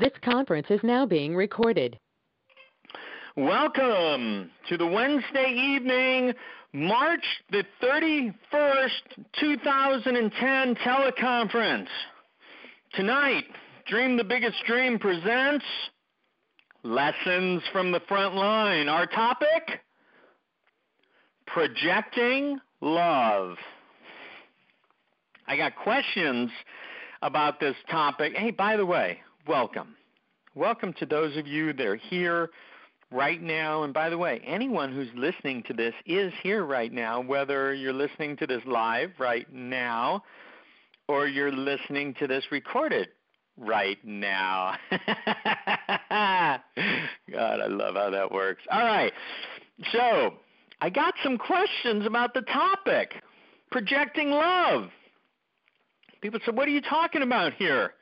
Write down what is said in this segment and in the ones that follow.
This conference is now being recorded. Welcome to the Wednesday evening, March the 31st, 2010 teleconference. Tonight, Dream the Biggest Dream presents Lessons from the Front Line. Our topic? Projecting Love. I got questions about this topic. Hey, by the way, welcome. Welcome to those of you that are here right now. And by the way, anyone who's listening to this is here right now, whether you're listening to this live right now or you're listening to this recorded right now. God, I love how that works. All right. So, I got some questions about the topic projecting love. People said, What are you talking about here?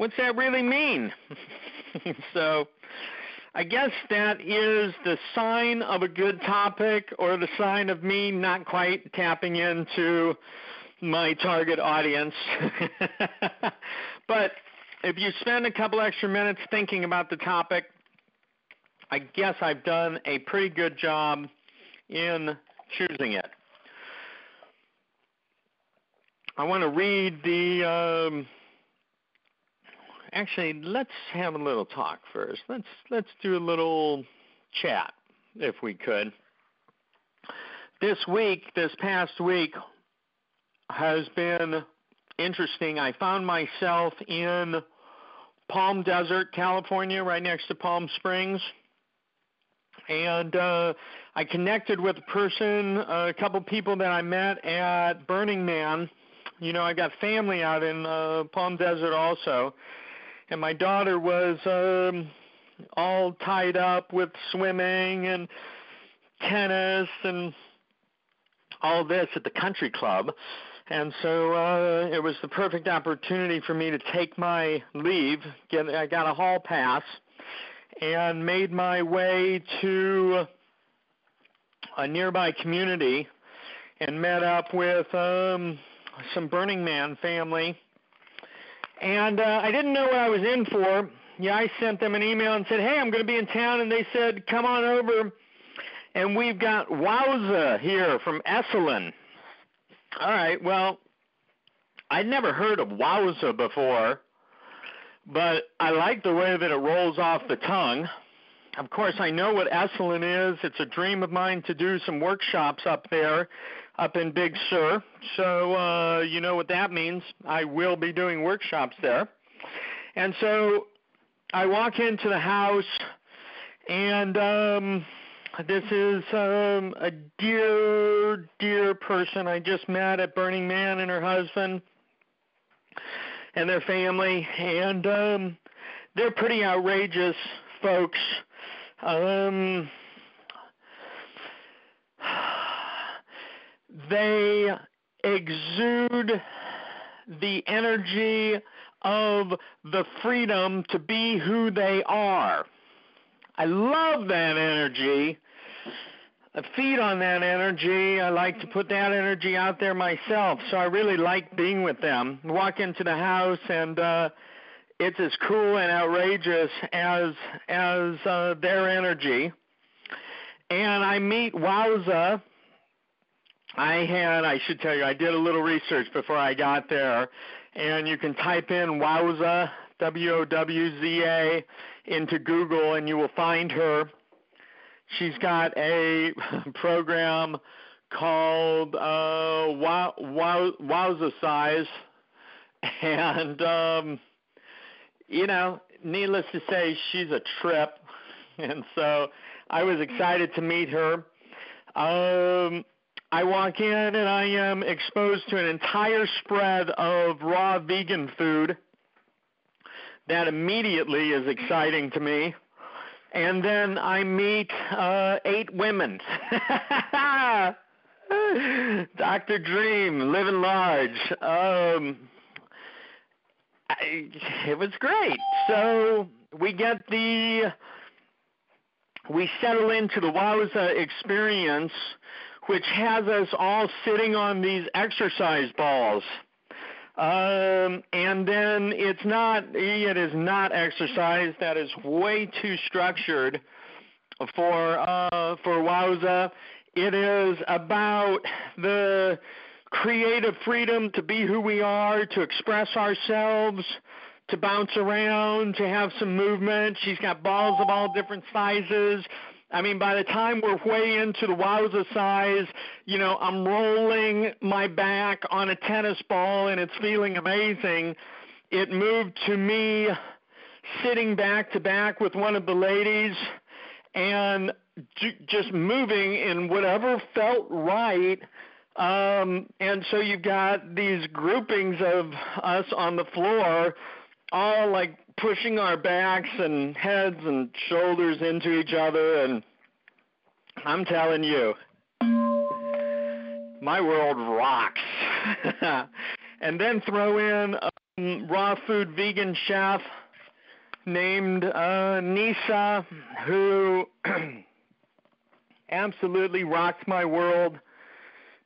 What's that really mean? so, I guess that is the sign of a good topic or the sign of me not quite tapping into my target audience. but if you spend a couple extra minutes thinking about the topic, I guess I've done a pretty good job in choosing it. I want to read the. Um, actually, let's have a little talk first. Let's let's do a little chat, if we could. This week, this past week, has been interesting. I found myself in Palm Desert, California, right next to Palm Springs. And uh, I connected with a person, a couple people that I met at Burning Man. You know, I got family out in uh, Palm Desert also. And my daughter was um, all tied up with swimming and tennis and all this at the country club. And so uh, it was the perfect opportunity for me to take my leave. Get I got a hall pass and made my way to a nearby community and met up with um, some Burning Man family. And uh, I didn't know what I was in for. Yeah, I sent them an email and said, "Hey, I'm going to be in town," and they said, "Come on over." And we've got Wowza here from Esalen. All right. Well, I'd never heard of Wowza before, but I like the way that it rolls off the tongue. Of course, I know what Esalen is. It's a dream of mine to do some workshops up there, up in Big Sur. So, uh, you know what that means. I will be doing workshops there. And so I walk into the house, and um, this is um, a dear, dear person I just met at Burning Man and her husband and their family, and um, they're pretty outrageous folks. Um, they exude the energy of the freedom to be who they are. I love that energy. I feed on that energy. I like to put that energy out there myself. So I really like being with them. Walk into the house and uh it's as cool and outrageous as as uh, their energy. And I meet Wowza. I had I should tell you I did a little research before I got there, and you can type in Wowza W O W Z A into Google and you will find her. She's got a program called uh, wow, wow, Wowza Size, and um, you know, needless to say, she's a trip, and so I was excited to meet her. Um, I walk in and I am exposed to an entire spread of raw vegan food that immediately is exciting to me. And then I meet uh, eight women. Dr. Dream, living large. Um, I, it was great. So we get the, we settle into the Wowza experience, which has us all sitting on these exercise balls Um, and then it's not, it is not exercise that is way too structured for uh, for Wowza. It is about the creative freedom to be who we are, to express ourselves, to bounce around, to have some movement. She's got balls of all different sizes. I mean, by the time we're way into the wowza size, you know, I'm rolling my back on a tennis ball and it's feeling amazing. It moved to me sitting back to back with one of the ladies and j- just moving in whatever felt right. Um, and so you've got these groupings of us on the floor, all like pushing our backs and heads and shoulders into each other. And I'm telling you, my world rocks. and then throw in a raw food vegan chef named uh, Nisa, who absolutely rocked my world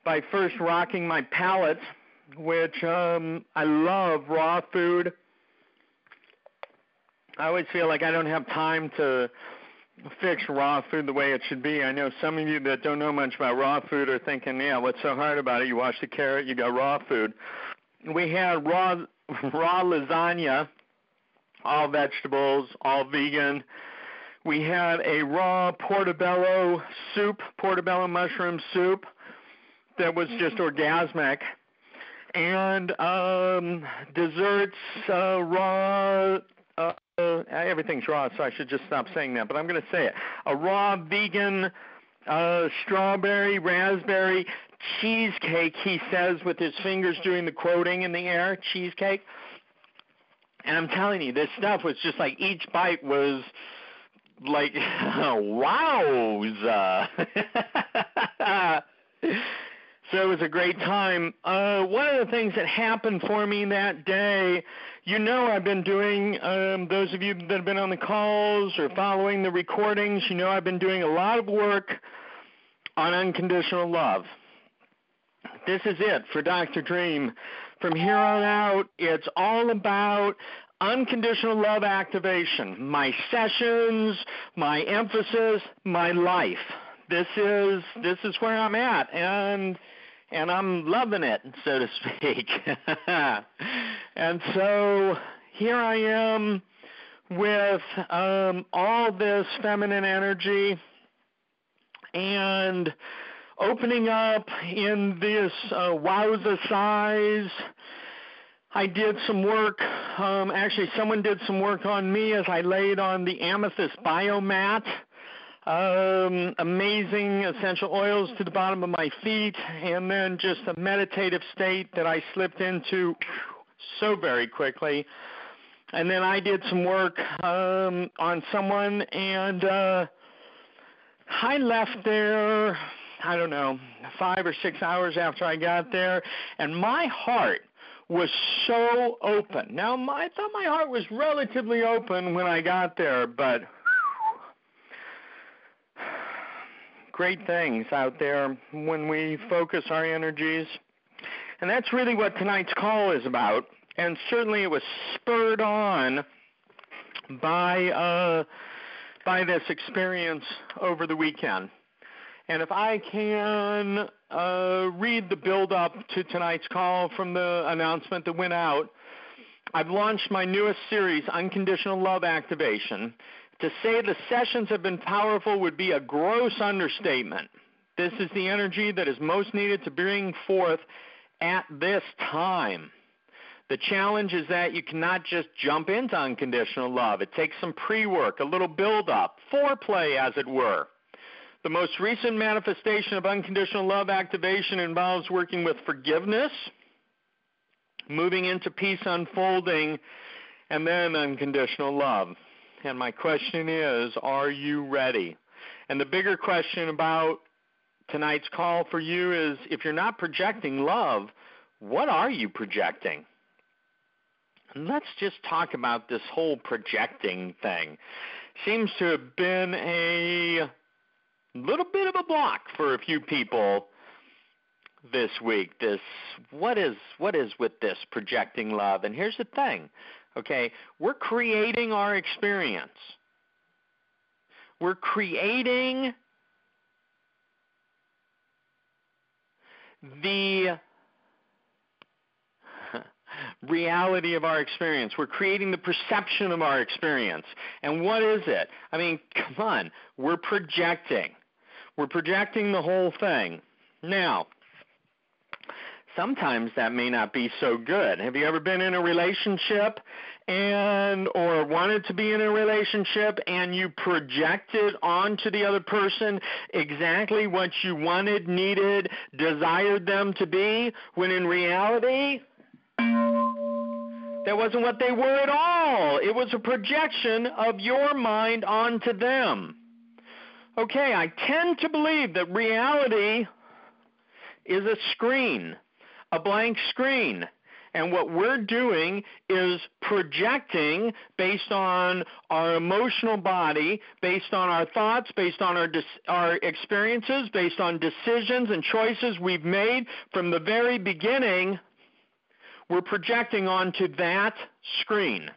by first rocking my palate, which um, I love raw food. I always feel like I don't have time to fix raw food the way it should be. I know some of you that don't know much about raw food are thinking, yeah, what's so hard about it? You wash the carrot, you got raw food. We had raw raw lasagna all vegetables, all vegan. We had a raw portobello soup, portobello mushroom soup that was just orgasmic. And um desserts, uh, raw everything's raw, so I should just stop saying that, but I'm going to say it. A raw vegan uh, strawberry, raspberry cheesecake, he says, with his fingers doing the quoting in the air, cheesecake. And I'm telling you, this stuff was just like each bite was like wowza. so it was a great time. Uh, one of the things that happened for me that day, you know, I've been doing. Um, those of you that have been on the calls or following the recordings, you know, I've been doing a lot of work on unconditional love. This is it for Dr. Dream from here on out, it's all about unconditional love activation. My sessions, my emphasis, my life. This is this is where I'm at and and I'm loving it, so to speak. and so here I am with um, all this feminine energy and opening up in this uh, wowza size. I did some work. Um, actually, someone did some work on me as I laid on the amethyst biomat. Um, amazing essential oils to the bottom of my feet, and then just a meditative state that I slipped into so very quickly. And then I did some work um, on someone, and uh, I left there I don't know, five or six hours after I got there, and my heart was so open. Now, my, I thought my heart was relatively open when I got there, but great things out there when we focus our energies. And that's really what tonight's call is about. And certainly it was spurred on by uh, by this experience over the weekend. And if I can uh, read the build up to tonight's call from the announcement that went out, I've launched my newest series, Unconditional Love Activation. To say the sessions have been powerful would be a gross understatement. This is the energy that is most needed to bring forth at this time. The challenge is that you cannot just jump into unconditional love. It takes some pre work, a little build up, foreplay, as it were. The most recent manifestation of unconditional love activation involves working with forgiveness, moving into peace unfolding, and then unconditional love. And my question is, are you ready? And the bigger question about tonight's call for you is if you're not projecting love, what are you projecting? And let's just talk about this whole projecting thing. Seems to have been a little bit of a block for a few people this week. This what is what is with this projecting love? And here's the thing. Okay, we're creating our experience. We're creating the reality of our experience. We're creating the perception of our experience. And what is it? I mean, come on. We're projecting. We're projecting the whole thing. Now, sometimes that may not be so good. Have you ever been in a relationship and or wanted to be in a relationship and you projected onto the other person exactly what you wanted, needed, desired them to be when in reality that wasn't what they were at all. It was a projection of your mind onto them. Okay, I tend to believe that reality is a screen, a blank screen. And what we're doing is projecting based on our emotional body, based on our thoughts, based on our our experiences, based on decisions and choices we've made from the very beginning. We're projecting onto that screen.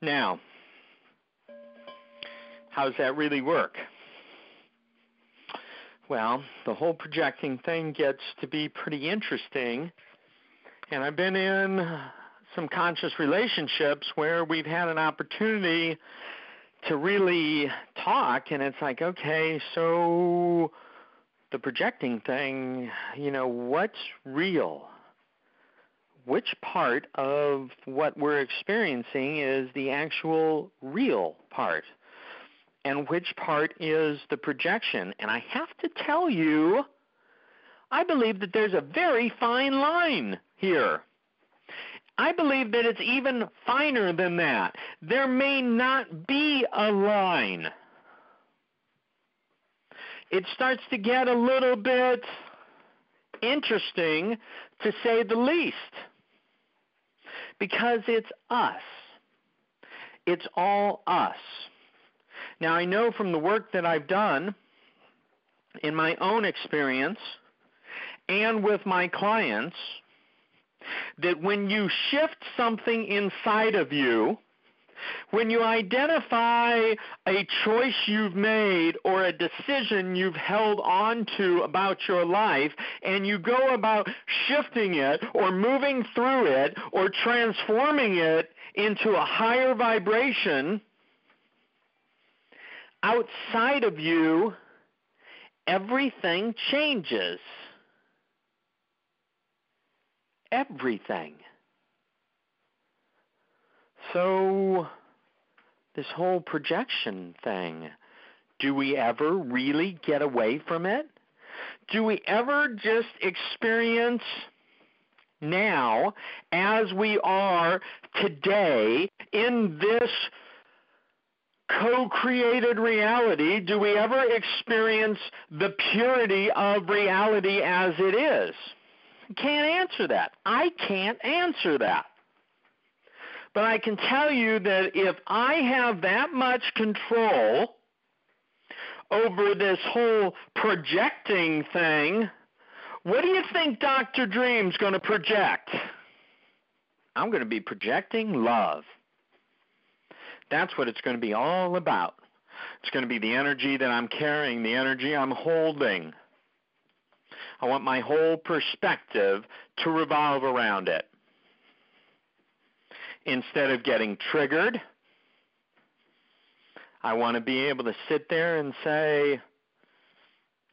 Now, how does that really work? Well, the whole projecting thing gets to be pretty interesting. And I've been in some conscious relationships where we've had an opportunity to really talk, and it's like, okay, so the projecting thing, you know, what's real? Which part of what we're experiencing is the actual real part? And which part is the projection. And I have to tell you, I believe that there's a very fine line here. I believe that it's even finer than that. There may not be a line. It starts to get a little bit interesting, to say the least, because it's us. It's all us. Now, I know from the work that I've done in my own experience and with my clients that when you shift something inside of you, when you identify a choice you've made or a decision you've held on to about your life and you go about shifting it or moving through it or transforming it into a higher vibration, outside of you, everything changes. Everything. So, this whole projection thing, do we ever really get away from it? Do we ever just experience now, as we are today, in this co-created reality do we ever experience the purity of reality as it is? Can't answer that. I can't answer that. But I can tell you that if I have that much control over this whole projecting thing, what do you think Dr. Dream's going to project? I'm going to be projecting love. That's what it's going to be all about. It's going to be the energy that I'm carrying, the energy I'm holding. I want my whole perspective to revolve around it. Instead of getting triggered, I want to be able to sit there and say,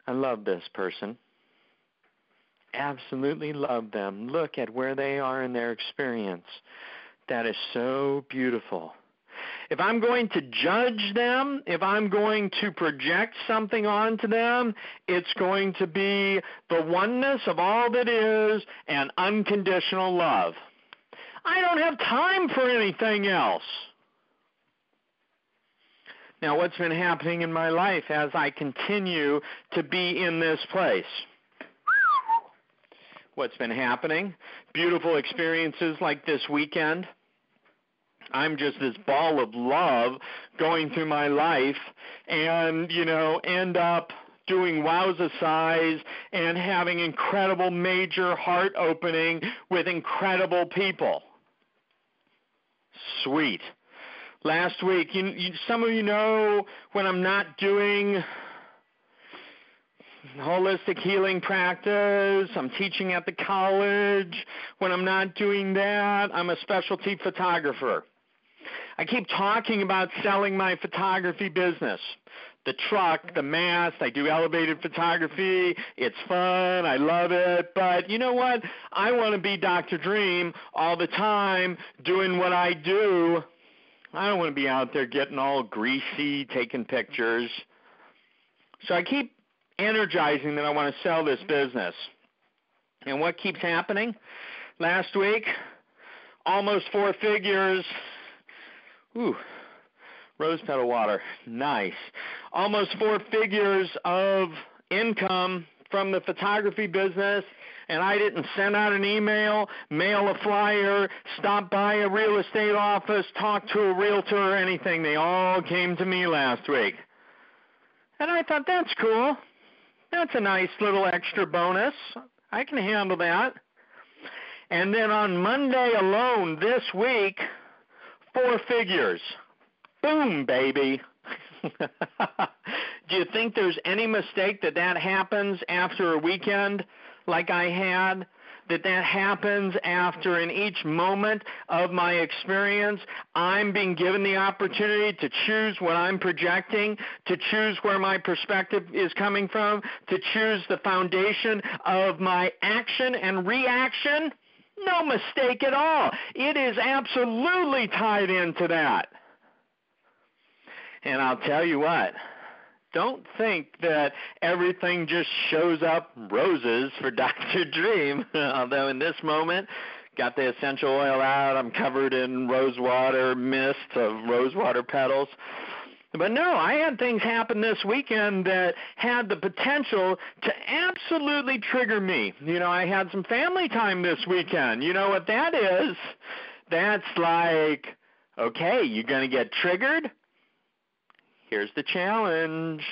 I love this person. Absolutely love them. Look at where they are in their experience. That is so beautiful. If I'm going to judge them, if I'm going to project something onto them, it's going to be the oneness of all that is and unconditional love. I don't have time for anything else. Now, what's been happening in my life as I continue to be in this place? What's been happening? Beautiful experiences like this weekend I'm just this ball of love going through my life and, you know, end up doing wowza size and having incredible major heart opening with incredible people. Sweet. Last week, you, you, some of you know when I'm not doing holistic healing practice. I'm teaching at the college. When I'm not doing that, I'm a specialty photographer. I keep talking about selling my photography business. The truck, the mast, I do elevated photography. It's fun. I love it. But you know what? I want to be Dr. Dream all the time doing what I do. I don't want to be out there getting all greasy, taking pictures. So I keep energizing that I want to sell this business. And what keeps happening? Last week, almost four figures. Ooh, rose petal water. Nice. Almost four figures of income from the photography business and I didn't send out an email, mail a flyer, stop by a real estate office, talk to a realtor or anything. They all came to me last week. And I thought that's cool. That's a nice little extra bonus. I can handle that. And then on Monday alone this week, four figures. Boom, baby. Do you think there's any mistake that that happens after a weekend like I had? that that happens after in each moment of my experience I'm being given the opportunity to choose what I'm projecting, to choose where my perspective is coming from, to choose the foundation of my action and reaction. No mistake at all. It is absolutely tied into that. And I'll tell you what, don't think that everything just shows up roses for Dr. Dream. Although in this moment, got the essential oil out, I'm covered in rose water mist of rose water petals. But no, I had things happen this weekend that had the potential to absolutely trigger me. You know, I had some family time this weekend. You know what that is? That's like, okay, you're going to get triggered? here's the challenge.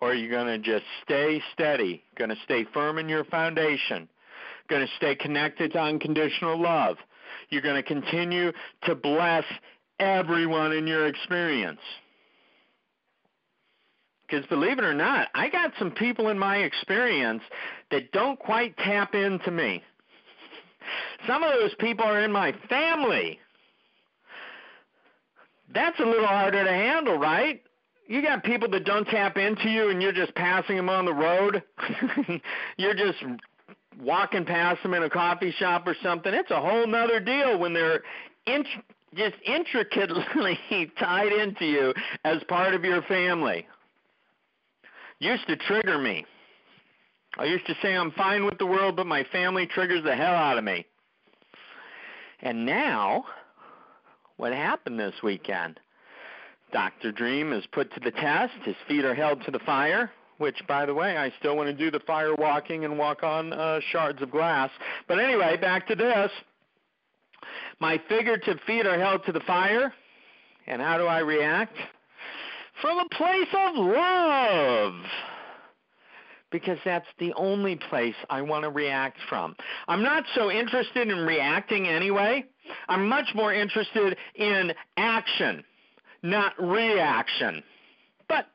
Or are you going to just stay steady? Going to stay firm in your foundation? Going to stay connected to unconditional love? You're going to continue to bless everyone in your experience. Because believe it or not, I got some people in my experience that don't quite tap into me. Some of those people are in my family. That's a little harder to handle, right? you got people that don't tap into you and you're just passing them on the road. you're just walking past them in a coffee shop or something. It's a whole nother deal when they're int- just intricately tied into you as part of your family. Used to trigger me. I used to say I'm fine with the world, but my family triggers the hell out of me. And now, what happened this weekend? Dr. Dream is put to the test. His feet are held to the fire, which, by the way, I still want to do the fire walking and walk on uh, shards of glass. But anyway, back to this. My figurative feet are held to the fire. And how do I react? From a place of love. Because that's the only place I want to react from. I'm not so interested in reacting anyway. I'm much more interested in action not reaction. But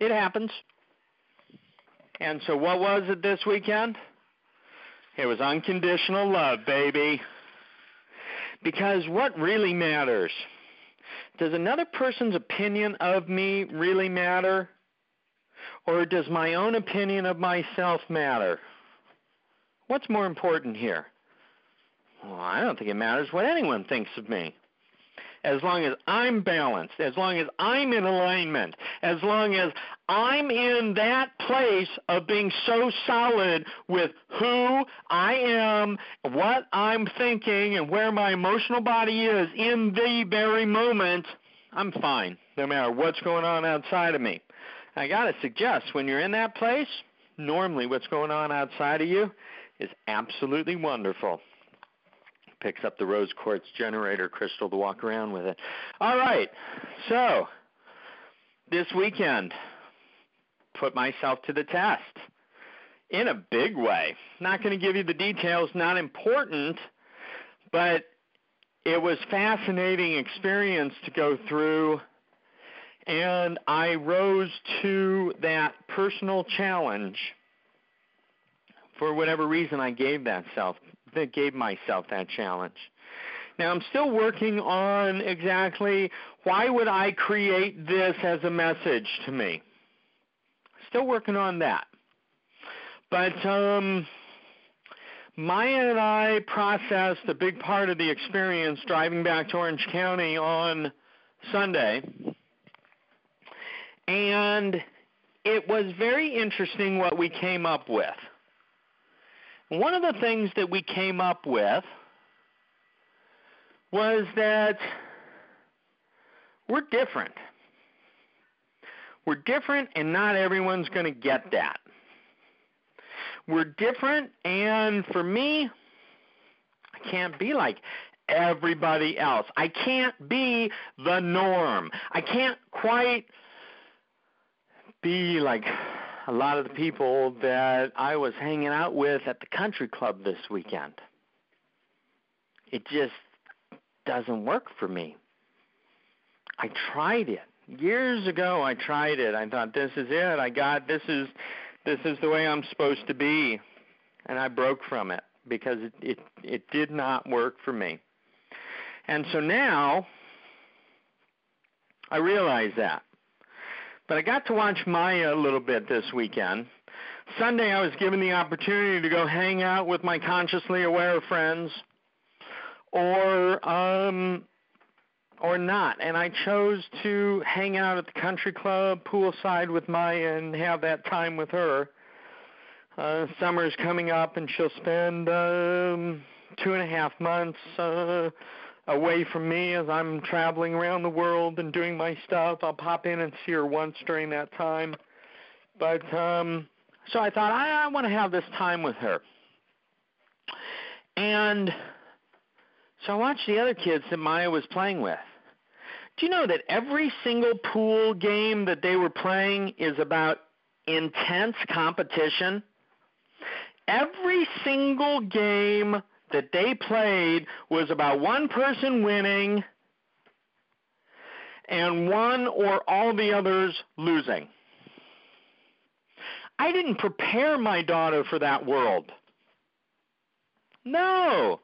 it happens. And so, what was it this weekend? It was unconditional love, baby. Because what really matters? Does another person's opinion of me really matter? Or does my own opinion of myself matter? What's more important here? Well, I don't think it matters what anyone thinks of me as long as I'm balanced, as long as I'm in alignment, as long as I'm in that place of being so solid with who I am, what I'm thinking, and where my emotional body is in the very moment, I'm fine, no matter what's going on outside of me. I got to suggest when you're in that place, normally what's going on outside of you is absolutely wonderful picks up the rose quartz generator crystal to walk around with it. All right, so this weekend, put myself to the test in a big way. Not going to give you the details, not important, but it was fascinating experience to go through and I rose to that personal challenge for whatever reason I gave that self that gave myself that challenge. Now I'm still working on exactly why would I create this as a message to me. Still working on that. But um Maya and I processed a big part of the experience driving back to Orange County on Sunday. And it was very interesting what we came up with. One of the things that we came up with was that we're different. We're different, and not everyone's going to get that. We're different, and for me, I can't be like everybody else. I can't be the norm. I can't quite be like a lot of the people that I was hanging out with at the country club this weekend. It just doesn't work for me. I tried it. Years ago I tried it. I thought this is it. I got this is this is the way I'm supposed to be. And I broke from it because it it, it did not work for me. And so now I realize that. But I got to watch Maya a little bit this weekend. Sunday, I was given the opportunity to go hang out with my consciously aware friends, or um, or not, and I chose to hang out at the country club poolside with Maya and have that time with her. Uh, summer's coming up, and she'll spend um, two and a half months uh, away from me as I'm traveling around the world and doing my stuff. I'll pop in and see her once during that time. But um so I thought I, I want to have this time with her. And so I watched the other kids that Maya was playing with. Do you know that every single pool game that they were playing is about intense competition? Every single game that they played was about one person winning and one or all the others losing. I didn't prepare my daughter for that world. No.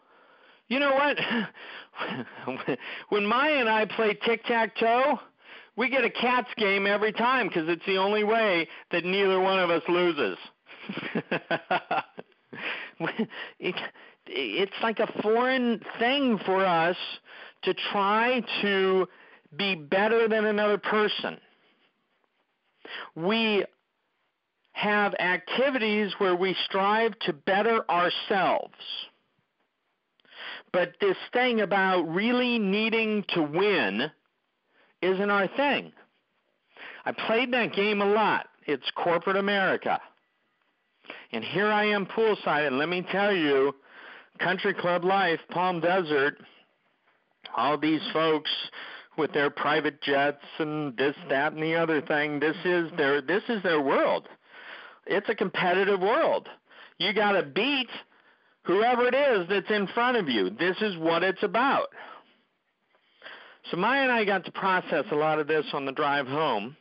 You know what? when Maya and I play tic tac toe, we get a cats game every time because it's the only way that neither one of us loses. it, it's like a foreign thing for us to try to be better than another person. We have activities where we strive to better ourselves. But this thing about really needing to win isn't our thing. I played that game a lot. It's corporate America. And here I am poolside, and let me tell you, country club life, Palm Desert, all these folks with their private jets and this, that, and the other thing. This is their this is their world. It's a competitive world. You got to beat whoever it is that's in front of you. This is what it's about. So Maya and I got to process a lot of this on the drive home,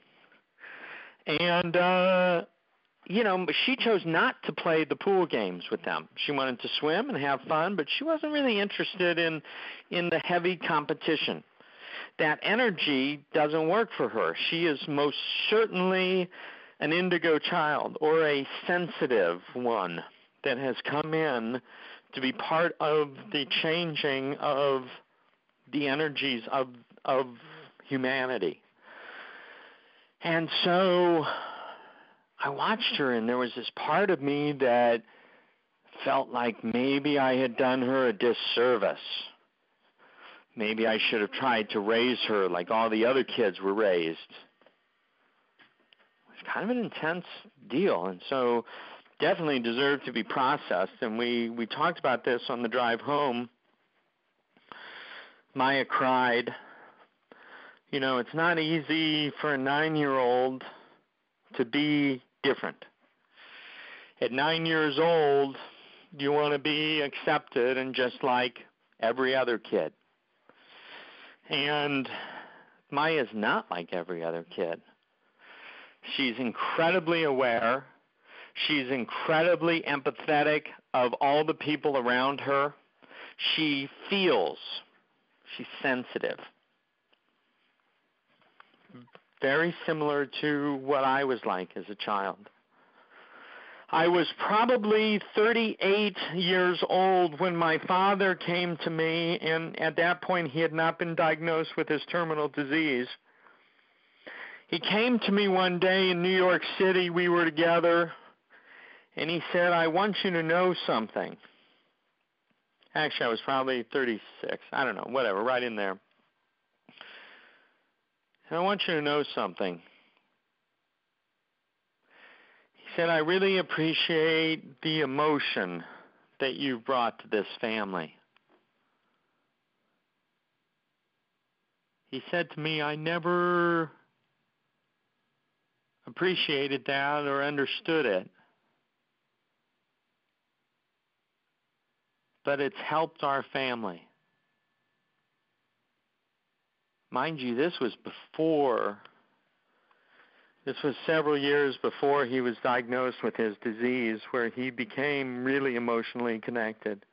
and uh, you know, she chose not to play the pool games with them. She wanted to swim and have fun, but she wasn't really interested in in the heavy competition. That energy doesn't work for her. She is most certainly an indigo child or a sensitive one that has come in to be part of the changing of the energies of of humanity. And so I watched her, and there was this part of me that felt like maybe I had done her a disservice. Maybe I should have tried to raise her like all the other kids were raised. It was kind of an intense deal, and so definitely deserved to be processed. And we we talked about this on the drive home. Maya cried. You know, it's not easy for a nine year old to be different. At nine years old, you want to be accepted and just like every other kid. And Maya's not like every other kid. She's incredibly aware. She's incredibly empathetic of all the people around her. She feels. She's sensitive. Very similar to what I was like as a child. I was probably 38 years old when my father came to me, and at that point he had not been diagnosed with his terminal disease. He came to me one day in New York City. We were together, and he said, I want you to know something. Actually, I was probably 36. I don't know, whatever, right in there. I want you to know something. He said, I really appreciate the emotion that you've brought to this family. He said to me, I never appreciated that or understood it. But it's helped our family. Mind you, this was before, this was several years before he was diagnosed with his disease, where he became really emotionally connected.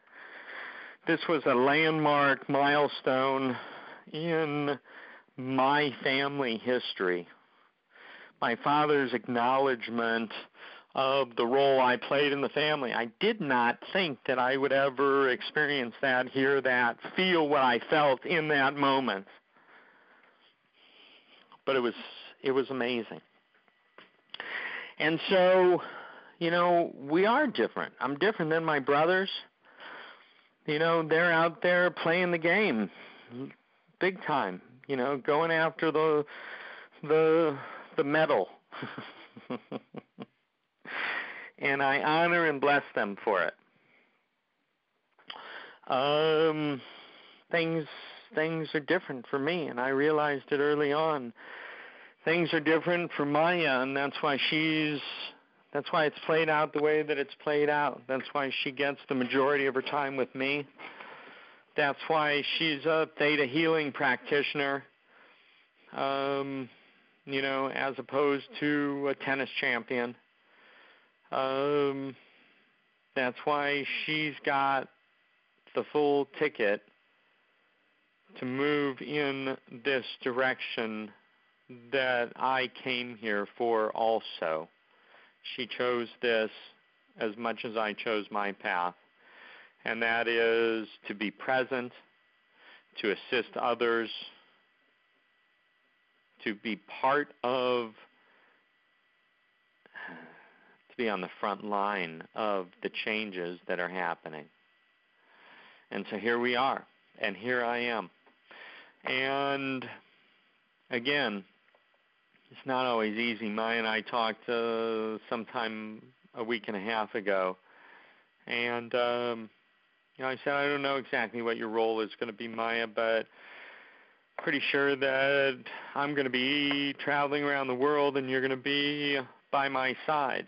This was a landmark milestone in my family history my father's acknowledgement of the role I played in the family. I did not think that I would ever experience that, hear that, feel what I felt in that moment. But it was it was amazing. And so, you know, we are different. I'm different than my brothers. You know, they're out there playing the game big time, you know, going after the the the medal. and I honor and bless them for it. Um, things things are different for me, and I realized it early on. Things are different for Maya, and that's why she's that's why it's played out the way that it's played out. That's why she gets the majority of her time with me. That's why she's a theta healing practitioner. Um, you know, as opposed to a tennis champion. Um, that's why she's got the full ticket to move in this direction that I came here for also. She chose this as much as I chose my path, and that is to be present, to assist others, to be part of to be on the front line of the changes that are happening. And so here we are, and here I am. And again, it's not always easy. Maya and I talked uh, sometime a week and a half ago, and um, you know, I said I don't know exactly what your role is going to be, Maya, but pretty sure that I'm going to be traveling around the world and you're going to be by my side.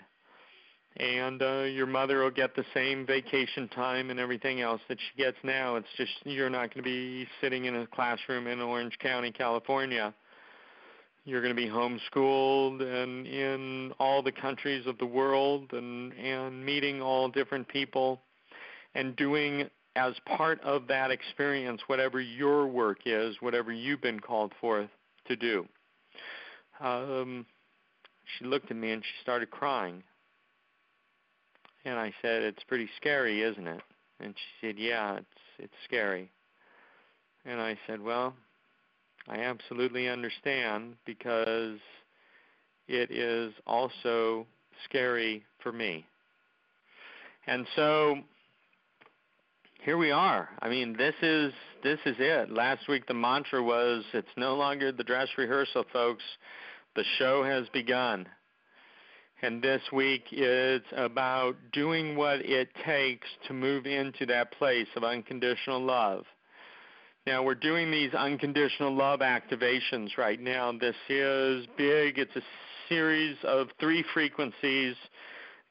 And uh, your mother will get the same vacation time and everything else that she gets now. It's just you're not going to be sitting in a classroom in Orange County, California. You're going to be homeschooled and in all the countries of the world and and meeting all different people and doing as part of that experience, whatever your work is, whatever you've been called forth to do. Um, she looked at me and she started crying. And I said, "It's pretty scary, isn't it?" And she said, "Yeah, it's it's scary." And I said, "Well, I absolutely understand because it is also scary for me." And so here we are. I mean, this is this is it. Last week the mantra was it's no longer the dress rehearsal, folks. The show has begun. And this week is about doing what it takes to move into that place of unconditional love, Now we're doing these unconditional love activations right now. This is big. It's a series of three frequencies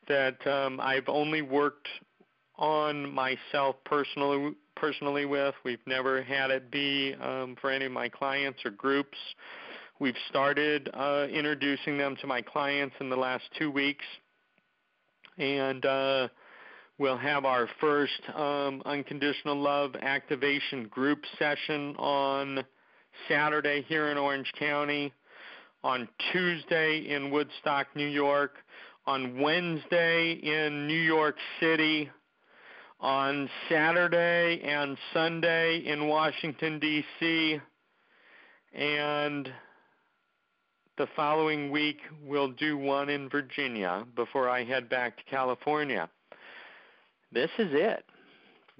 that um, I've only worked on myself personally personally with. We've never had it be um, for any of my clients or groups. We've started uh, introducing them to my clients in the last two weeks, and uh, we'll have our first um, unconditional love activation group session on Saturday here in Orange County, on Tuesday in Woodstock, New York, on Wednesday in New York City, on Saturday and Sunday in Washington, D.C., and the following week we'll do one in Virginia before I head back to California. This is it.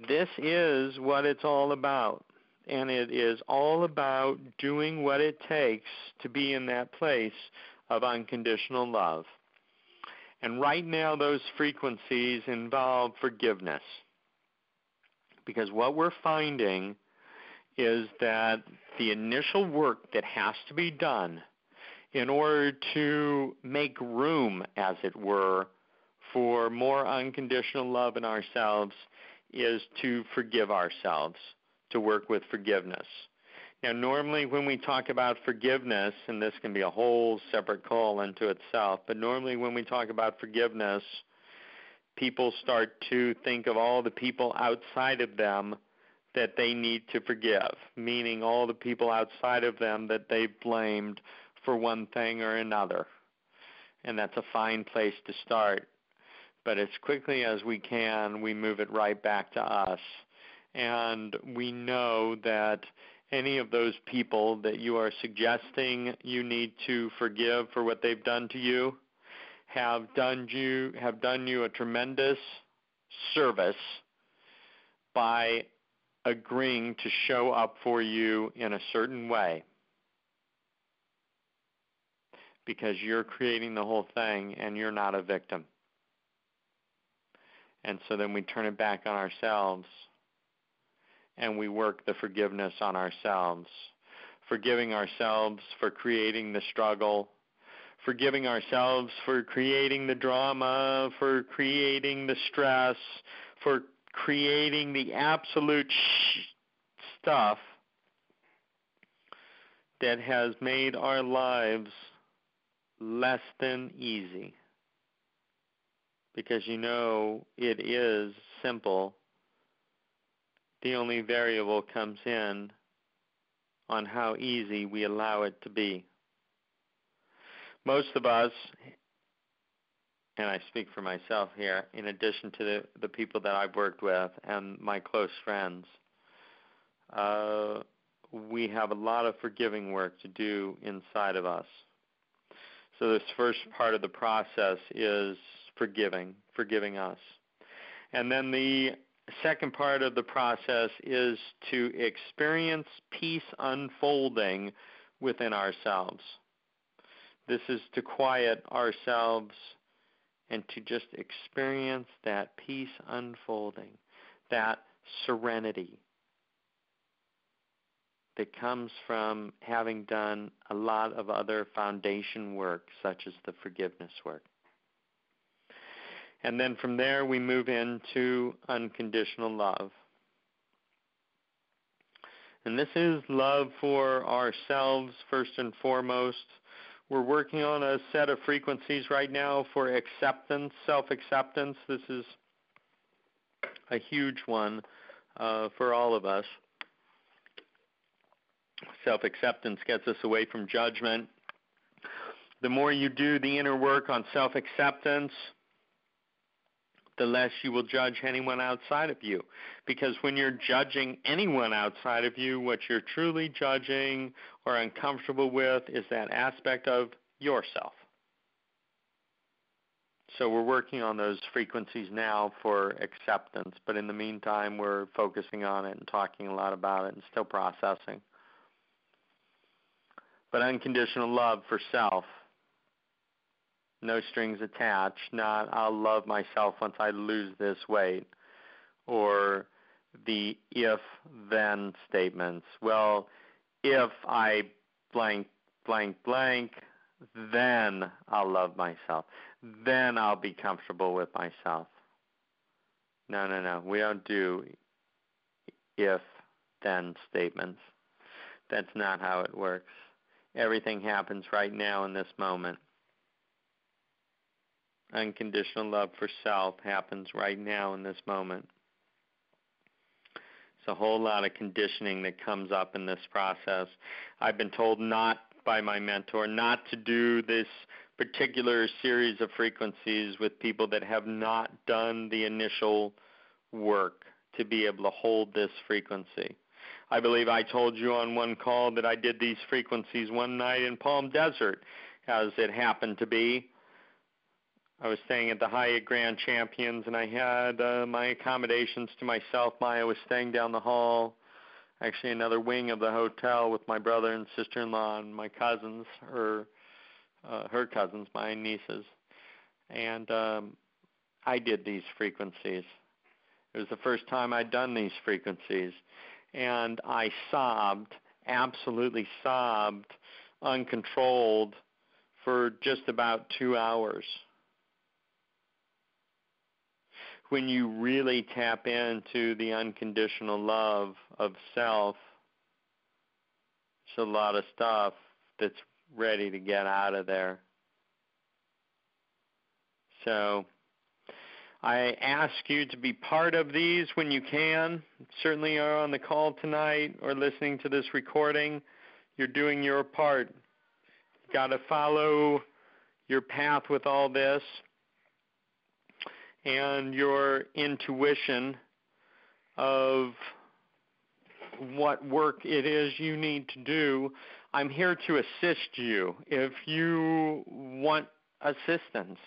This is what it's all about. And it is all about doing what it takes to be in that place of unconditional love. And right now, those frequencies involve forgiveness. Because what we're finding is that the initial work that has to be done in order to make room, as it were, for more unconditional love in ourselves is to forgive ourselves, to work with forgiveness. Now, normally when we talk about forgiveness, and this can be a whole separate call unto itself, but normally when we talk about forgiveness, people start to think of all the people outside of them that they need to forgive, meaning all the people outside of them that they've blamed for one thing or another. And that's a fine place to start. But as quickly as we can, we move it right back to us. And we know that any of those people that you are suggesting you need to forgive for what they've done to you have done you have done you a tremendous service by agreeing to show up for you in a certain way because you're creating the whole thing and you're not a victim. And so then we turn it back on ourselves and we work the forgiveness on ourselves. Forgiving ourselves for creating the struggle, forgiving ourselves for creating the drama, for creating the stress, for creating the absolute stuff that has made our lives less than easy. Because you know it is simple. The only variable comes in on how easy we allow it to be. Most of us, and I speak for myself here, in addition to the, the people that I've worked with and my close friends, uh, we have a lot of forgiving work to do inside of us. So this first part of the process is forgiving, forgiving us. And then the second part of the process is to experience peace unfolding within ourselves. This is to quiet ourselves and to just experience that peace unfolding, that serenity, that comes from having done a lot of other foundation work, such as the forgiveness work. And then from there, we move into unconditional love. And this is love for ourselves, first and foremost. We're working on a set of frequencies right now for acceptance, self acceptance. This is a huge one uh, for all of us. Self acceptance gets us away from judgment. The more you do the inner work on self acceptance, the less you will judge anyone outside of you. Because when you're judging anyone outside of you, what you're truly judging or uncomfortable with is that aspect of yourself. So we're working on those frequencies now for acceptance, but in the meantime, we're focusing on it and talking a lot about it and still processing but unconditional love for self. No strings attached, not I'll love myself once I lose this weight, or the if then statements. Well, if I blank blank blank, then I'll love myself. Then I'll be comfortable with myself. No, no, no. We don't do if then statements. That's not how it works. Everything happens right now in this moment. Unconditional love for self happens right now in this moment. It's a whole lot of conditioning that comes up in this process. I've been told not by my mentor not to do this particular series of frequencies with people that have not done the initial work to be able to hold this frequency. I believe I told you on one call that I did these frequencies one night in Palm Desert, as it happened to be. I was staying at the Hyatt Grand Champions, and I had uh, my accommodations to myself. Maya was staying down the hall, actually another wing of the hotel, with my brother and sister-in-law and my cousins, her uh, her cousins, my nieces, and um, I did these frequencies. It was the first time I'd done these frequencies, and I sobbed, absolutely sobbed, uncontrolled for just about two hours. When you really tap into the unconditional love of self, there's a lot of stuff that's ready to get out of there. So I ask you to be part of these when you can. Certainly are on the call tonight or listening to this recording. You're doing your part. You've got to follow your path with all this and your intuition of what work it is you need to do. I'm here to assist you if you want assistance.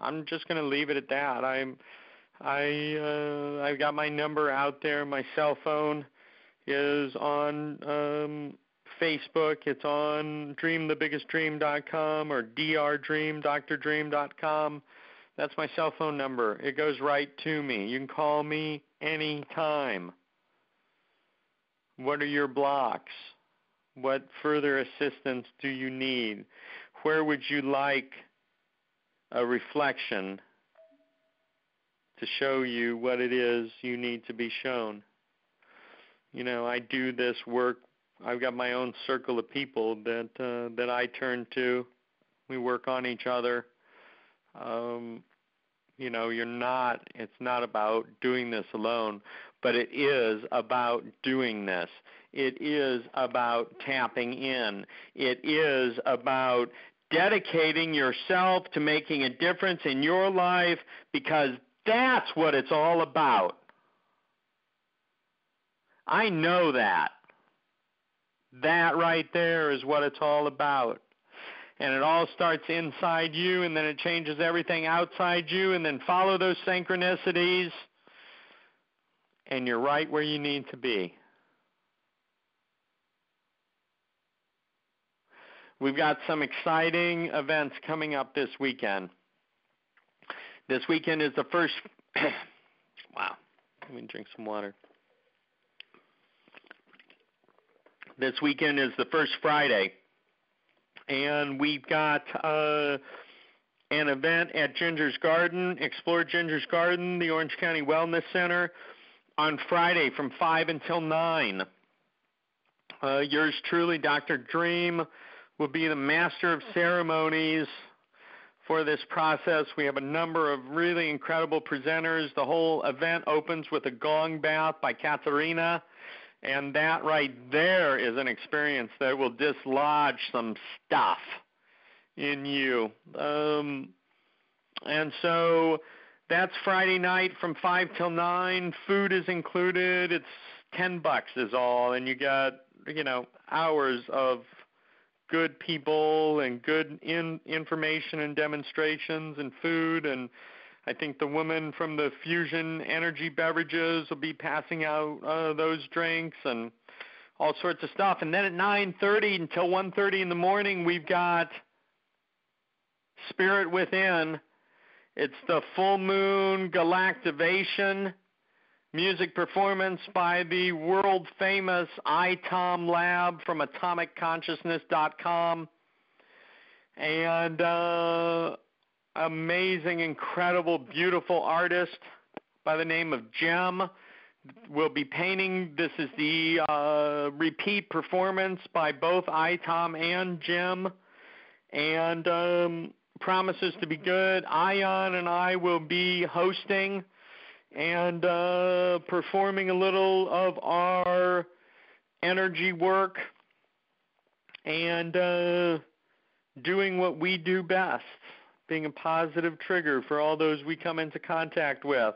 I'm just going to leave it at that. I'm I uh, I've got my number out there. My cell phone is on um, Facebook. It's on dreamthebiggestdream.com or drdream, drdream.com. That's my cell phone number. It goes right to me. You can call me anytime. What are your blocks? What further assistance do you need? Where would you like a reflection to show you what it is you need to be shown. You know, I do this work. I've got my own circle of people that uh, that I turn to. We work on each other. Um, you know, you're not. It's not about doing this alone, but it is about doing this. It is about tapping in. It is about dedicating yourself to making a difference in your life because that's what it's all about. I know that. That right there is what it's all about. And it all starts inside you, and then it changes everything outside you, and then follow those synchronicities, and you're right where you need to be. We've got some exciting events coming up this weekend. This weekend is the first. wow. Let me drink some water. This weekend is the first Friday, and we've got uh, an event at Ginger's Garden, Explore Ginger's Garden, the Orange County Wellness Center, on Friday from 5 until 9. Uh, yours truly, Dr. Dream will be the master of ceremonies for this process. We have a number of really incredible presenters. The whole event opens with a gong bath by Katharina, and that right there is an experience that will dislodge some stuff in you. Um, and so that's Friday night from 5 till 9. Food is included. It's 10 bucks is all and you got, you know, hours of good people and good in, information and demonstrations and food and I think the woman from the fusion energy beverages will be passing out uh, those drinks and all sorts of stuff. And then at 9:30 until 1:30 in the morning, we've got Spirit Within. It's the full moon galactivation Music performance by the world famous iTom Lab from AtomicConsciousness.com. And uh, amazing, incredible, beautiful artist by the name of Jem will be painting. This is the uh, repeat performance by both iTom and Jim, and um, promises to be good. Ion and I will be hosting and uh, performing a little of our energy work and uh, doing what we do best, being a positive trigger for all those we come into contact with.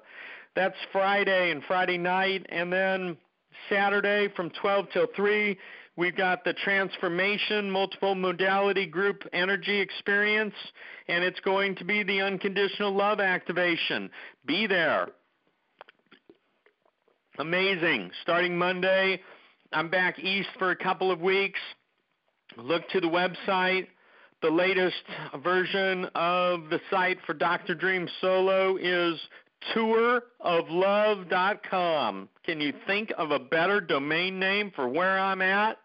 That's Friday and Friday night, and then Saturday from 12 till 3, we've got the Transformation Multiple Modality Group Energy Experience, and it's going to be the Unconditional Love Activation. Be there. Amazing. Starting Monday, I'm back east for a couple of weeks. Look to the website. The latest version of the site for Dr. Dream Solo is touroflove.com. Can you think of a better domain name for where I'm at?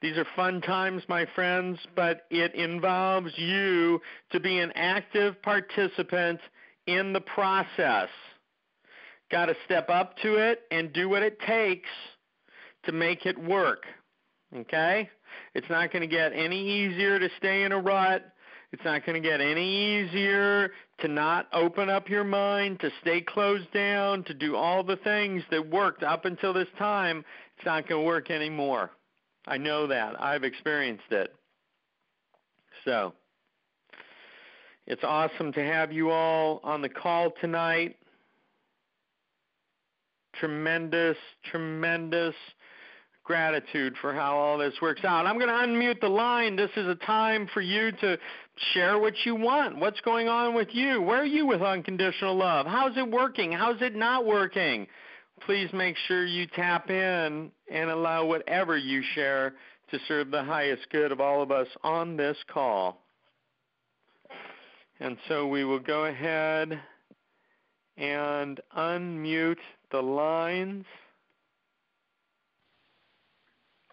These are fun times, my friends, but it involves you to be an active participant in the process. Got to step up to it and do what it takes to make it work. Okay? It's not going to get any easier to stay in a rut. It's not going to get any easier to not open up your mind, to stay closed down, to do all the things that worked up until this time. It's not going to work anymore. I know that. I've experienced it. So, it's awesome to have you all on the call tonight. Tremendous, tremendous gratitude for how all this works out. I'm going to unmute the line. This is a time for you to share what you want. What's going on with you? Where are you with unconditional love? How's it working? How's it not working? Please make sure you tap in and allow whatever you share to serve the highest good of all of us on this call. And so we will go ahead and unmute the lines.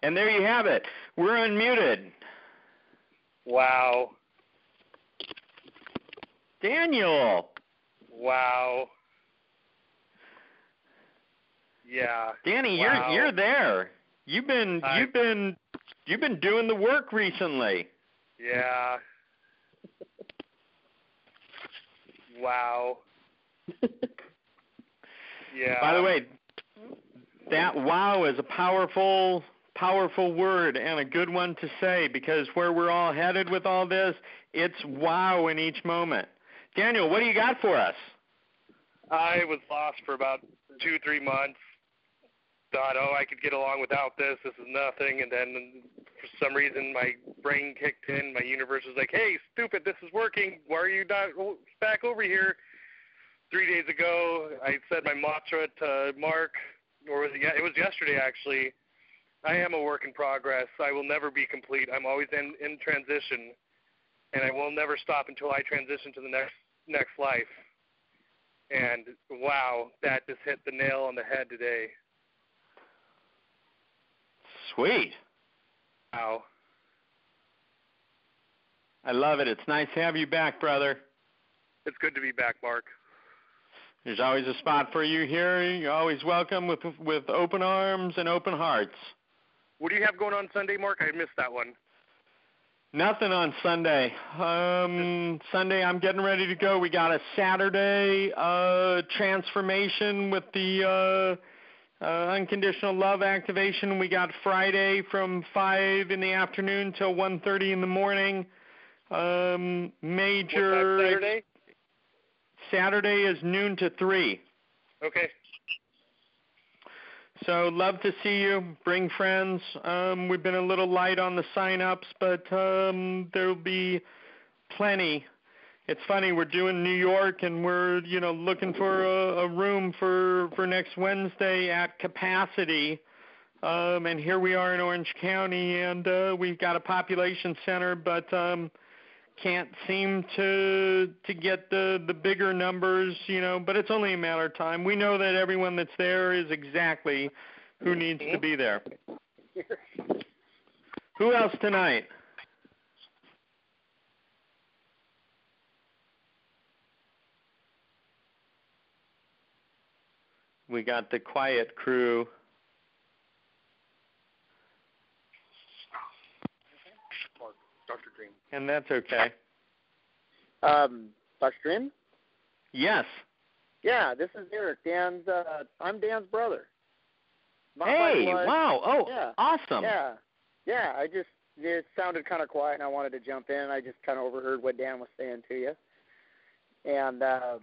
And there you have it. We're unmuted. Wow. Daniel. Wow. Yeah. Danny, wow. you're you're there. You've been I, you've been you've been doing the work recently. Yeah. wow. yeah. By the way, that wow is a powerful powerful word and a good one to say because where we're all headed with all this, it's wow in each moment. Daniel, what do you got for us? I was lost for about two, three months. Thought, oh, I could get along without this. This is nothing. And then for some reason, my brain kicked in. My universe was like, hey, stupid, this is working. Why are you not back over here? Three days ago, I said my mantra to Mark, or was it, it was yesterday actually I am a work in progress. I will never be complete. I'm always in in transition, and I will never stop until I transition to the next next life. And wow, that just hit the nail on the head today. Sweet. Wow. I love it. It's nice to have you back, brother. It's good to be back, Mark. There's always a spot for you here. You're always welcome with with open arms and open hearts. What do you have going on Sunday, Mark? I missed that one. Nothing on Sunday. Um, Sunday, I'm getting ready to go. We got a Saturday uh, transformation with the uh, uh, unconditional love activation. We got Friday from five in the afternoon till one thirty in the morning. Um, major. Saturday? Saturday is noon to three. Okay. So love to see you. Bring friends. Um, we've been a little light on the sign-ups, but um, there'll be plenty. It's funny we're doing New York and we're you know looking for a, a room for for next Wednesday at capacity. Um, and here we are in Orange County, and uh, we've got a population center, but um, can't seem to to get the the bigger numbers, you know, but it's only a matter of time. We know that everyone that's there is exactly who needs to be there. Who else tonight? We got the quiet crew. Dr. Dream. And that's okay. Um, Dr. Dream? Yes. Yeah, this is Eric. Dan's. Uh, I'm Dan's brother. By hey, blood. wow. Oh, Yeah. awesome. Yeah, yeah. I just it sounded kind of quiet, and I wanted to jump in. I just kind of overheard what Dan was saying to you, and um,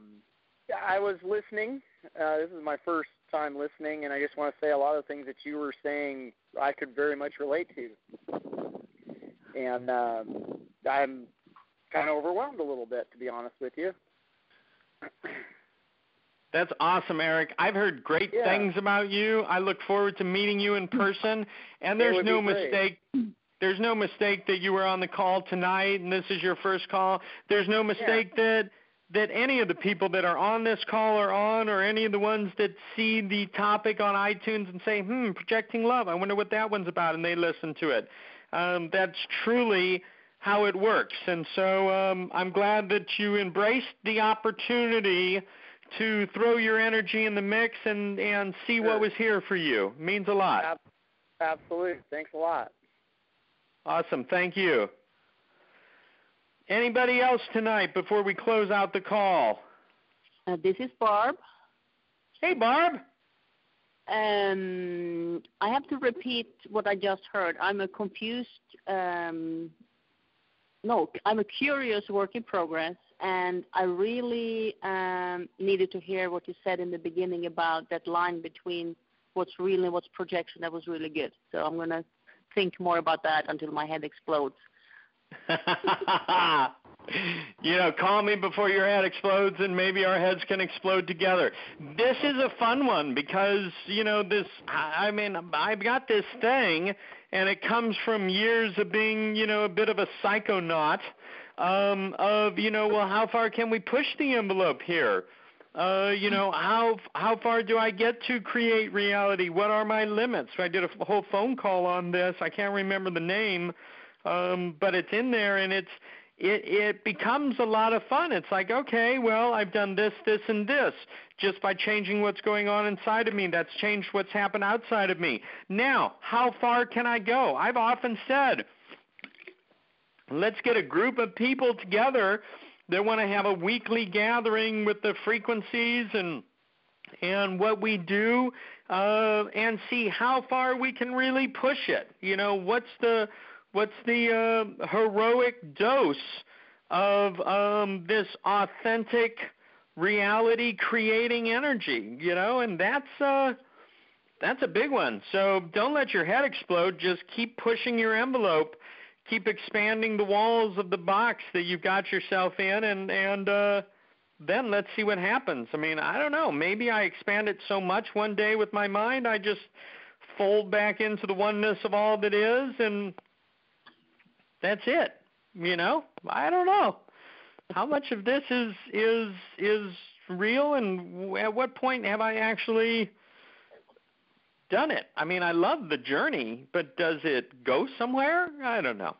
I was listening. Uh, this is my first time listening, and I just want to say a lot of things that you were saying I could very much relate to, and um, I'm kind of overwhelmed a little bit, to be honest with you. That's awesome, Eric. I've heard great Yeah. things about you. I look forward to meeting you in person. And there's no mistake. There's no mistake that you were on the call tonight and this is your first call. There's no mistake that that any of the people that are on this call are on or any of the ones that see the topic on iTunes and say, "Hmm, projecting love. I wonder what that one's about." and they listen to it. Um that's truly how it works. And so um I'm glad that you embraced the opportunity to throw your energy in the mix and and see Sure. what was here for you. Means a lot. Absolutely. Thanks a lot. Awesome. Thank you. Anybody else tonight before we close out the call? Uh, this is Barb. Hey, Barb. Um, I have to repeat what I just heard. I'm a confused, um, no, I'm a curious work in progress, and I really um, needed to hear what you said in the beginning about that line between what's real and what's projection. That was really good. So I'm going to think more about that until my head explodes. you know, call me before your head explodes and maybe our heads can explode together. This is a fun one because, you know, this I mean, I've got this thing and it comes from years of being, you know, a bit of a psychonaut um of, you know, well, how far can we push the envelope here? Uh, you know, how how far do I get to create reality? What are my limits? I did a whole phone call on this. I can't remember the name, um, but it's in there, and it's it it becomes a lot of fun. It's like, okay, well, I've done this, this, and this just by changing what's going on inside of me. That's changed what's happened outside of me. Now, how far can I go? I've often said, let's get a group of people together that want to have a weekly gathering with the frequencies and and what we do uh and see how far we can really push it you know what's the what's the uh heroic dose of um this authentic reality creating energy you know and that's uh that's a big one so don't let your head explode just keep pushing your envelope keep expanding the walls of the box that you've got yourself in and and uh then let's see what happens. I mean, I don't know. Maybe I expand it so much one day with my mind I just fold back into the oneness of all that is and that's it. You know? I don't know. How much of this is is is real and at what point have I actually done it. I mean, I love the journey, but does it go somewhere? I don't know.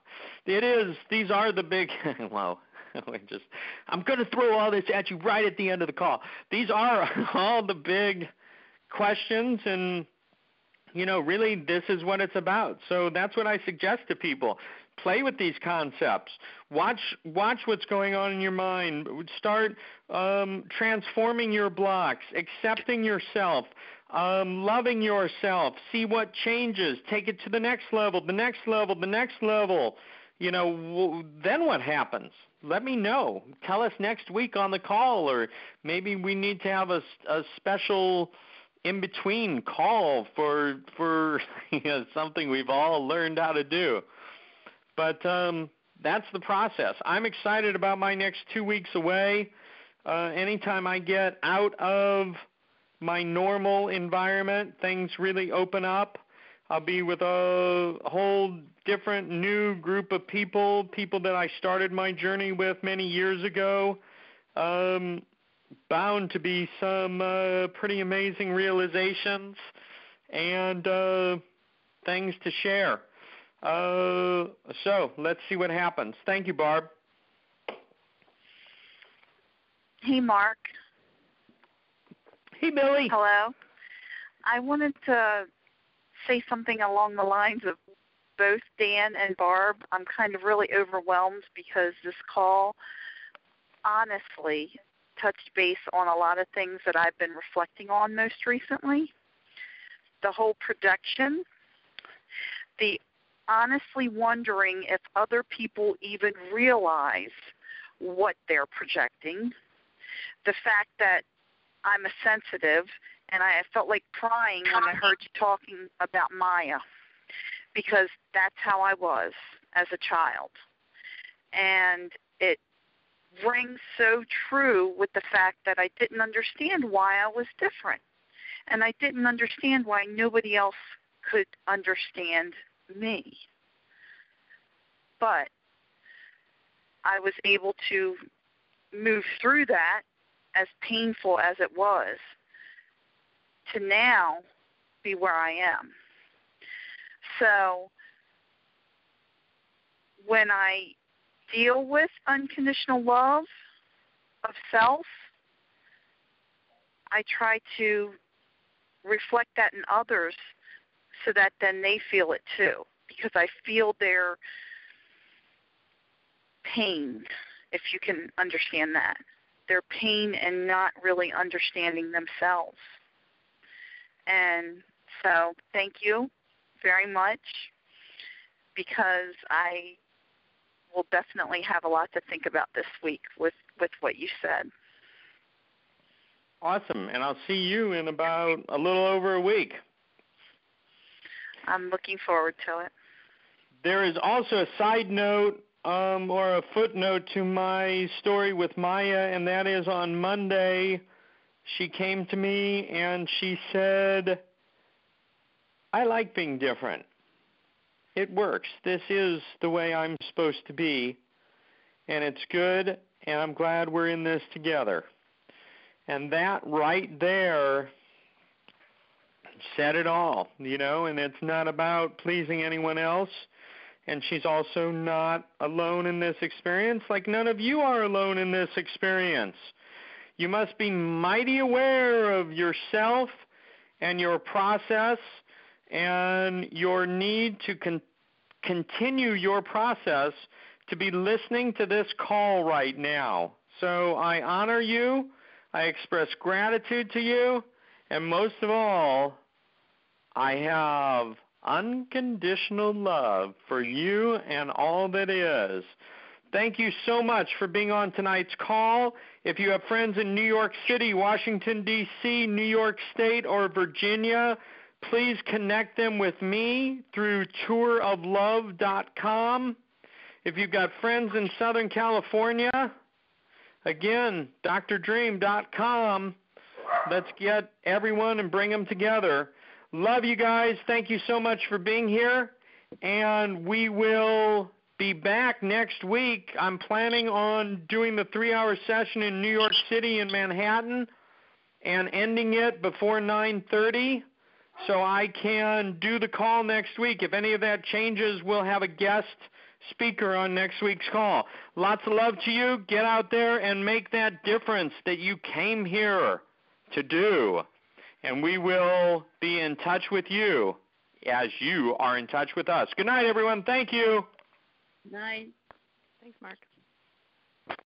It is. These are the big. well, we just. I'm going to throw all this at you right at the end of the call. These are all the big questions, and you know, really, this is what it's about. So that's what I suggest to people. Play with these concepts. Watch watch what's going on in your mind. Start um, transforming your blocks, accepting yourself, um, loving yourself. See what changes. Take it to the next level, the next level, the next level. You know, w- then what happens? Let me know. Tell us next week on the call, or maybe we need to have a special in between call for for you know, something we've all learned how to do. But um, that's the process. I'm excited about my next two weeks away. Uh, anytime I get out of my normal environment, things really open up. I'll be with a whole different new group of people, people that I started my journey with many years ago. Um, bound to be some uh, pretty amazing realizations and uh, things to share. Uh, so let's see what happens. Thank you, Barb. Hey, Mark. Hey, Billy. Hello. I wanted to say something along the lines of both Dan and Barb. I'm kind of really overwhelmed because this call honestly touched base on a lot of things that I've been reflecting on most recently. The whole production, the honestly wondering if other people even realize what they're projecting, the fact that I'm a sensitive and I felt like crying when I heard you talking about Maya because that's how I was as a child. And it rings so true with the fact that I didn't understand why I was different. And I didn't understand why nobody else could understand me. But I was able to move through that, as painful as it was, to now be where I am. So when I deal with unconditional love of self, I try to reflect that in others so that then they feel it too because I feel their pain, if you can understand that. Their pain and not really understanding themselves. And so, thank you very much because I will definitely have a lot to think about this week with with what you said. Awesome, and I'll see you in about a little over a week. I'm looking forward to it. There is also a side note um, or a footnote to my story with Maya, and that is on Monday. She came to me and she said, I like being different. It works. This is the way I'm supposed to be, and it's good, and I'm glad we're in this together. And that right there said it all, you know, and it's not about pleasing anyone else. And she's also not alone in this experience, like none of you are alone in this experience. You must be mighty aware of yourself and your process and your need to con- continue your process to be listening to this call right now. So I honor you, I express gratitude to you, and most of all, I have unconditional love for you and all that is. Thank you so much for being on tonight's call. If you have friends in New York City, Washington, D.C., New York State, or Virginia, please connect them with me through touroflove.com. If you've got friends in Southern California, again, drdream.com. Let's get everyone and bring them together. Love you guys. Thank you so much for being here. And we will be back next week. I'm planning on doing the three hour session in New York City and Manhattan and ending it before 9:30 so I can do the call next week. If any of that changes, we'll have a guest speaker on next week's call. Lots of love to you. Get out there and make that difference that you came here to do. And we will be in touch with you as you are in touch with us. Good night, everyone. Thank you. Night. Thanks, Mark.